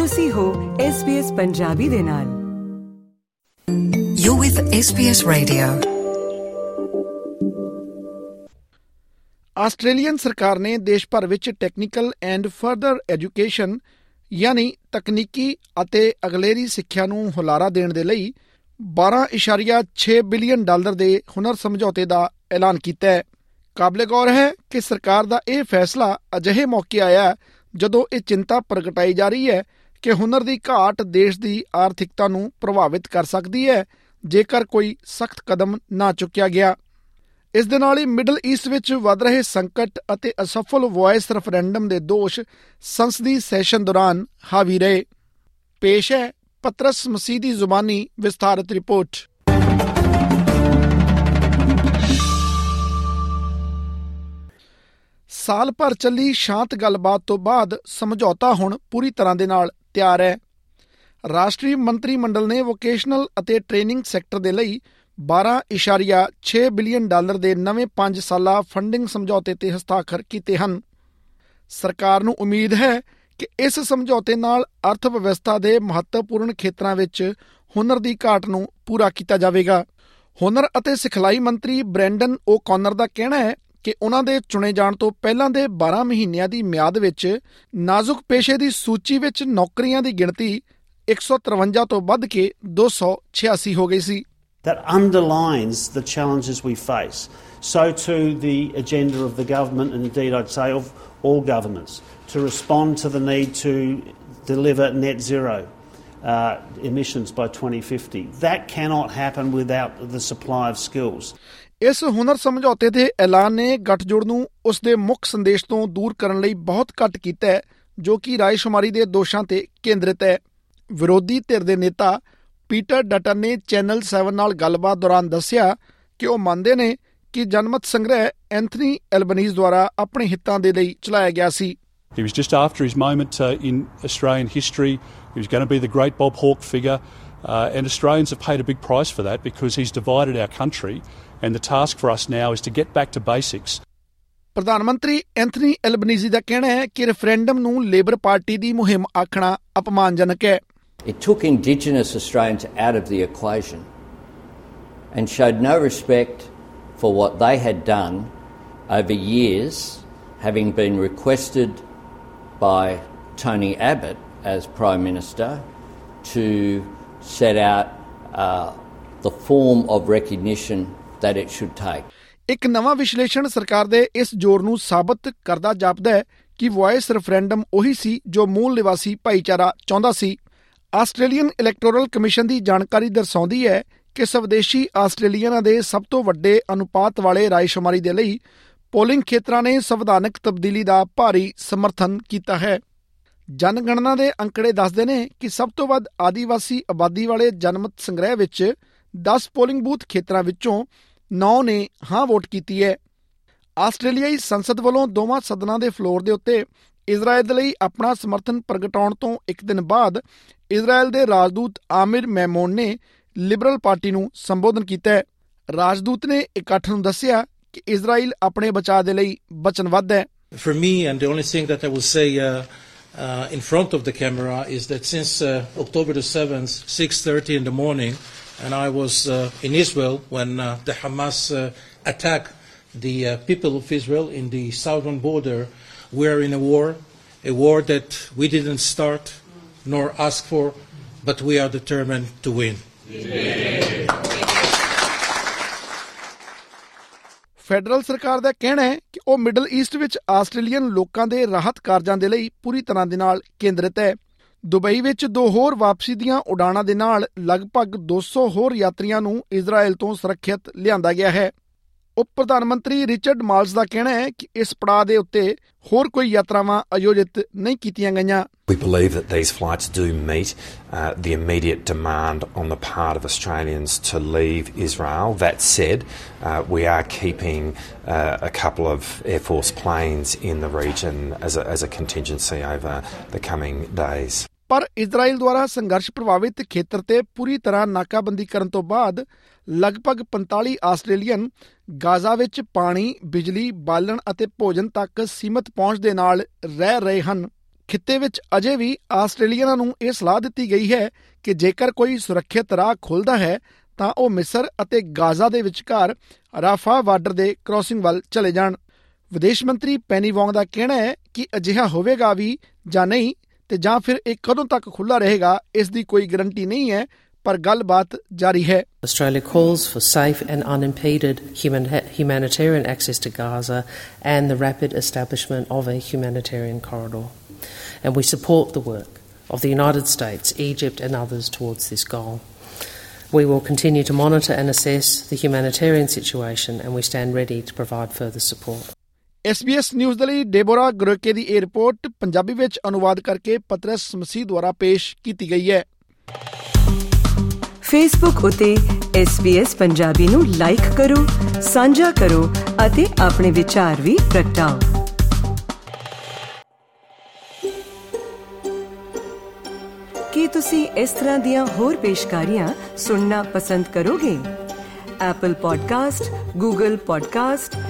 ਤੁਸੀਂ ਹੋ SBS ਪੰਜਾਬੀ ਦੇ ਨਾਲ You're with SBS Radio. Australian ਸਰਕਾਰ ਨੇ ਦੇਸ਼ ਭਰ ਵਿੱਚ ਟੈਕਨੀਕਲ ਐਂਡ ਫਰਦਰ ਐਜੂਕੇਸ਼ਨ ਯਾਨੀ ਤਕਨੀਕੀ ਅਤੇ ਅਗਲੇਰੀ ਸਿੱਖਿਆ ਨੂੰ ਹੁਲਾਰਾ ਦੇਣ ਦੇ ਲਈ 12.6 ਬਿਲੀਅਨ ਡਾਲਰ ਦੇ ਹੁਨਰ ਸਮਝੌਤੇ ਦਾ ਐਲਾਨ ਕੀਤਾ ਹੈ ਕਾਬਲੇ ਗੌਰ ਹੈ ਕਿ ਸਰਕਾਰ ਦਾ ਇਹ ਫੈਸਲਾ ਅਜਿਹੇ ਮੌਕੇ ਆਇਆ ਜਦੋਂ ਇਹ ਚਿੰਤਾ ਪ੍ਰਗਟਾਈ ਜਾ ਰਹੀ ਹੈ ਕਿ ਹੁਨਰ ਦੀ ਘਾਟ ਦੇਸ਼ ਦੀ ਆਰਥਿਕਤਾ ਨੂੰ ਪ੍ਰਭਾਵਿਤ ਕਰ ਸਕਦੀ ਹੈ, ਜੇਕਰ ਕੋਈ ਸਖਤ ਕਦਮ ਨਾ ਚੁੱਕਿਆ ਗਿਆ। ਇਸ ਦੇ ਨਾਲ ਹੀ ਮਿਡਲ ਈਸਟ ਵਿੱਚ ਵੱਧ ਰਹੇ ਸੰਕਟ ਅਤੇ ਅਸਫਲ ਵੌਇਸ ਰੈਫਰੈਂਡਮ ਦੇ ਦੋਸ਼ ਸੰਸਦੀ ਸੈਸ਼ਨ ਦੌਰਾਨ ਹਾਵੀ ਰਹੇ। ਪੇਸ਼ ਹੈ ਪਤਰਸ ਮਸੀਹ ਦੀ ਜ਼ੁਬਾਨੀ ਵਿਸਥਾਰਤ ਰਿਪੋਰਟ। ਸਾਲ ਭਰ ਚੱਲੀ ਸ਼ਾਂਤ ਗੱਲਬਾਤ ਤੋਂ ਬਾਅਦ ਸਮਝੌਤਾ ਹੁਣ ਪੂਰੀ ਤਰ੍ਹਾਂ ਦੇ ਨਾਲ ਤਿਆਰ ਹੈ। ਰਾਸ਼ਟਰੀ ਮੰਤਰੀ ਮੰਡਲ ਨੇ ਵੋਕੇਸ਼ਨਲ ਅਤੇ ਟ੍ਰੇਨਿੰਗ ਸੈਕਟਰ ਦੇ ਲਈ 12.6 ਬਿਲੀਅਨ ਡਾਲਰ ਦੇ ਨਵੇਂ 5 ਸਾਲਾ ਫੰਡਿੰਗ ਸਮਝੌਤੇ ਤੇ ਹਸਤਾਖਰ ਕੀਤੇ ਹਨ। ਸਰਕਾਰ ਨੂੰ ਉਮੀਦ ਹੈ ਕਿ ਇਸ ਸਮਝੌਤੇ ਨਾਲ ਅਰਥ ਵਿਵਸਥਾ ਦੇ ਮਹੱਤਵਪੂਰਨ ਖੇਤਰਾਂ ਵਿੱਚ ਹੁਨਰ ਦੀ ਘਾਟ ਨੂੰ ਪੂਰਾ ਕੀਤਾ ਜਾਵੇਗਾ। ਹੁਨਰ ਅਤੇ ਸਿਖਲਾਈ ਮੰਤਰੀ ਬ੍ਰੈਂਡਨ ਓ ਕੌਨਰ ਦਾ ਕਹਿਣਾ ਹੈ ਕਿ ਉਹਨਾਂ ਦੇ ਚੁਣੇ ਜਾਣ ਤੋਂ ਪਹਿਲਾਂ ਦੇ 12 ਮਹੀਨਿਆਂ ਦੀ ਮਿਆਦ ਵਿੱਚ ਨਾਜ਼ੁਕ ਪੇਸ਼ੇ ਦੀ ਸੂਚੀ ਵਿੱਚ ਨੌਕਰੀਆਂ ਦੀ ਗਿਣਤੀ 153 ਤੋਂ ਵੱਧ ਕੇ 286 ਹੋ ਗਈ ਸੀ that underlines the challenges we face. So, to the agenda of the government, and indeed I'd say of all governments, to respond to the need to deliver net zero uh, emissions by 2050. That cannot happen without the supply of skills. ਇਸ ਹੁਨਰ ਸਮਝੌਤੇ ਦੇ ਐਲਾਨ ਨੇ ਗੱਠਜੋੜ ਨੂੰ ਉਸ ਦੇ ਮੁੱਖ ਸੰਦੇਸ਼ ਤੋਂ ਦੂਰ ਕਰਨ ਲਈ ਬਹੁਤ ਘੱਟ ਕੀਤਾ ਹੈ ਜੋ ਕਿ ਰਾਇਸ਼ੁਮਾਰੀ ਦੇ ਦੋਸ਼ਾਂ ਤੇ ਕੇਂਦਰਿਤ ਹੈ ਵਿਰੋਧੀ ਧਿਰ ਦੇ ਨੇਤਾ ਪੀਟਰ ਡਟਨ ਨੇ ਚੈਨਲ 7 ਨਾਲ ਗੱਲਬਾਤ ਦੌਰਾਨ ਦੱਸਿਆ ਕਿ ਉਹ ਮੰਨਦੇ ਨੇ ਕਿ ਜਨਮਤ ਸੰਗ੍ਰਹਿ ਐਂਥਨੀ ਐਲਬਨੀਜ਼ ਦੁਆਰਾ ਆਪਣੇ ਹਿੱਤਾਂ ਦੇ ਲਈ ਚਲਾਇਆ ਗਿਆ ਸੀ He was just after his moment uh, in Australian history. He was going to be the great Bob Hawke figure. Uh, and Australians have paid a big price for that because he's divided our country. And the task for us now is to get back to basics. ਪ੍ਰਧਾਨ ਮੰਤਰੀ Anthony Albanese ਦਾ ਕਹਿਣਾ ਹੈ ਕਿ referendum ਨੂੰ labour party ਦੀ ਮੁਹਿੰਮ ਆਖਣਾ ਅਪਮਾਨਜਨਕ ਹੈ It took Indigenous Australians out of the equation and showed no respect for what they had done over years, having been requested by Tony Abbott as Prime Minister to set out uh, the form of recognition that it should take. ਇੱਕ ਨਵਾਂ ਵਿਸ਼ਲੇਸ਼ਣ ਸਰਕਾਰ ਦੇ ਇਸ ਜ਼ੋਰ ਨੂੰ ਸਾਬਤ ਕਰਦਾ ਜਾਪਦਾ ਹੈ ਕਿ ਵੌਇਸ ਰੈਫਰੈਂਡਮ ਉਹੀ ਸੀ ਜੋ ਮੂਲ ਨਿਵਾਸੀ ਭਾਈਚਾਰਾ ਚਾਹੁੰਦਾ ਸੀ ਆਸਟ੍ਰੇਲੀਅਨ ਇਲੈਕਟੋਰਲ ਕਮਿਸ਼ਨ ਦੀ ਜਾਣਕਾਰੀ ਦਰਸਾਉਂਦੀ ਹੈ ਕਿ ਸਵਦੇਸ਼ੀ ਆਸਟ੍ਰੇਲੀਅਨਾਂ ਦੇ ਸਭ ਤੋਂ ਵੱਡੇ ਅਨੁਪਾਤ ਵਾਲੇ ਰਾਇਸ਼ੁਮਾਰੀ ਦੇ ਲਈ ਪੋਲਿੰਗ ਖੇਤਰਾਂ ਨੇ ਸੰਵਿਧਾਨਕ ਤਬਦੀਲੀ ਦਾ ਭਾਰੀ ਸਮਰਥਨ ਕੀਤਾ ਹੈ ਜਨਗਣਨਾ ਦੇ ਅੰਕੜੇ ਦੱਸਦੇ ਨੇ ਕਿ ਸਭ ਤੋਂ ਵੱਧ ਆਦੀਵਾਸੀ ਆਬਾਦੀ ਵਾਲੇ ਜਨਮਤ ਸੰਗ੍ਰਹਿ ਵਿੱਚ 10 ਪੋਲਿੰਗ ਬੂਥ ਖੇਤਰਾਂ ਵਿੱਚੋਂ 9 ਨੇ ਹਾਂ ਵੋਟ ਕੀਤੀ ਹੈ। ਆਸਟ੍ਰੇਲੀਆਈ ਸੰਸਦ ਵੱਲੋਂ ਦੋਵਾਂ ਸਦਨਾਂ ਦੇ ਫਲੋਰ ਦੇ ਉੱਤੇ ਇਜ਼ਰਾਈਲ ਦੇ ਲਈ ਆਪਣਾ ਸਮਰਥਨ ਪ੍ਰਗਟਾਉਣ ਤੋਂ ਇੱਕ ਦਿਨ ਬਾਅਦ ਇਜ਼ਰਾਈਲ ਦੇ ਰਾਜਦੂਤ ਆਮਿਰ ਮੈਮੋਨ ਨੇ ਲਿਬਰਲ ਪਾਰਟੀ ਨੂੰ ਸੰਬੋਧਨ ਕੀਤਾ ਹੈ। ਰਾਜਦੂਤ ਨੇ ਇਕੱਠ ਨੂੰ ਦੱਸਿਆ ਕਿ ਇਜ਼ਰਾਈਲ ਆਪਣੇ ਬਚਾਅ ਦੇ ਲਈ ਵਚਨਬੱਧ ਹੈ। For me, and the only thing that I will say uh, uh, in front of the camera is that since uh, October the 7th, 6:30 in the morning, and I was uh, in Israel when uh, the Hamas uh, attacked the uh, people of Israel in the southern border. We are in a war, a war that we didn't start nor ask for, but we are determined to win. Federal ਸਰਕਾਰ ਦਾ ਕਹਿਣਾ ਹੈ ਕਿ ਉਹ middle East ਵਿੱਚ Australian ਲੋਕਾਂ ਦੇ ਰਾਹਤ ਕਾਰਜਾਂ ਦੇ ਲਈ ਪੂਰੀ ਤਰ੍ਹਾਂ ਦੇ ਨਾਲ ਕੇਂਦਰਿਤ ਹੈ। ਦੁਬਈ ਵਿੱਚ ਦੋ ਹੋਰ ਵਾਪਸੀ ਦੀਆਂ ਉਡਾਣਾਂ ਦੇ ਨਾਲ ਲਗਭਗ 200 ਹੋਰ ਯਾਤਰੀਆਂ ਨੂੰ ਇਜ਼ਰਾਈਲ ਤੋਂ ਸੁਰੱਖਿਅਤ ਲਿਆਂਦਾ ਗਿਆ ਹੈ। ਉਪ ਪ੍ਰਧਾਨ ਮੰਤਰੀ ਰਿਚਰਡ ਮਾਲਸ ਦਾ ਕਹਿਣਾ ਹੈ ਕਿ ਇਸ ਪੜਾਅ ਦੇ ਉੱਤੇ ਹੋਰ ਕੋਈ ਯਾਤਰਾਵਾਂ ਆਯੋਜਿਤ ਨਹੀਂ ਕੀਤੀਆਂ ਗਈਆਂ We believe that these flights do meet uh, the immediate demand on the part of Australians to leave Israel. That said, uh, we are keeping uh, a couple of Air Force planes in the region as a, as a contingency over the coming days. ਪਰ Israel ਦੁਆਰਾ ਸੰਘਰਸ਼ ਪ੍ਰਭਾਵਿਤ ਖੇਤਰ ਤੇ ਪੂਰੀ ਤਰ੍ਹਾਂ ਨਾਕਾਬੰਦੀ ਕਰਨ ਤੋਂ ਬਾਅਦ ਲਗਭਗ 45 ਆਸਟ੍ਰੇਲੀਅਨ ਗਾਜ਼ਾ ਵਿੱਚ ਪਾਣੀ, ਬਿਜਲੀ, ਬਾਲਣ ਅਤੇ ਭੋਜਨ ਤੱਕ ਸੀਮਤ ਪਹੁੰਚ ਦੇ ਨਾਲ ਰਹਿ ਰਹੇ ਹਨ। ਖਿੱਤੇ ਵਿੱਚ ਅਜੇ ਵੀ ਆਸਟ੍ਰੇਲੀਅਨਾਂ ਨੂੰ ਇਹ ਸਲਾਹ ਦਿੱਤੀ ਗਈ ਹੈ ਕਿ ਜੇਕਰ ਕੋਈ ਸੁਰੱਖਿਅਤ ਰਾਹ ਖੁੱਲਦਾ ਹੈ ਤਾਂ ਉਹ ਮਿਸਰ ਅਤੇ ਗਾਜ਼ਾ ਦੇ ਵਿਚਕਾਰ ਰਾਫਾ ਬਾਰਡਰ ਦੇ ਕ੍ਰਾਸਿੰਗ ਵੱਲ ਚਲੇ ਜਾਣ ਵਿਦੇਸ਼ ਮੰਤਰੀ ਪੈਨੀ ਵੋਂਗ ਦਾ ਕਹਿਣਾ ਹੈ ਕਿ ਅਜਿਹਾ ਹੋਵੇਗਾ ਵੀ ਜਾਂ ਨਹੀਂ ਤੇ ਜਾਂ ਫਿਰ ਇਹ ਕਦੋਂ ਤੱਕ ਖੁੱਲਾ ਰਹੇਗਾ ਇਸ ਦੀ ਕੋਈ ਗਾਰੰਟੀ ਨਹੀਂ ਹੈ ਪਰ ਗੱਲਬਾਤ ਜਾਰੀ ਹੈ Australia calls for safe and unimpeded human, humanitarian access to Gaza and the rapid establishment of a humanitarian corridor. And we support the work of the United States, Egypt, and others towards this goal. We will continue to monitor and assess the humanitarian situation, and we stand ready to provide further support. SBS news ਦੇ ਲਈ ਡੇਬੋਰਾ ਗਰੋਕੇ ਦੀ ਇਹ report Punjabi ਵਿੱਚ ਅਨੁਵਾਦ ਕਰਕੇ ਪਤਰਸ ਮਸੀਹ ਦੁਆਰਾ ਪੇਸ਼ ਕੀਤੀ ਗਈ ਹੈ। ਫੇਸਬੁੱਕ ਉਤੇ SBS ਪੰਜਾਬੀ ਨੂੰ ਲਾਈਕ ਕਰੋ ਸਾਂਝਾ ਕਰੋ ਅਤੇ ਆਪਣੇ ਵਿਚਾਰ ਵੀ ਪ੍ਰਗਟਾਓ। ਕੀ ਤੁਸੀਂ ਇਸ ਤਰ੍ਹਾਂ ਦੀਆਂ ਹੋਰ ਪੇਸ਼ਕਾਰੀਆਂ ਸੁਣਨਾ ਪਸੰਦ ਕਰੋਗੇ? Apple Podcast, Google Podcast,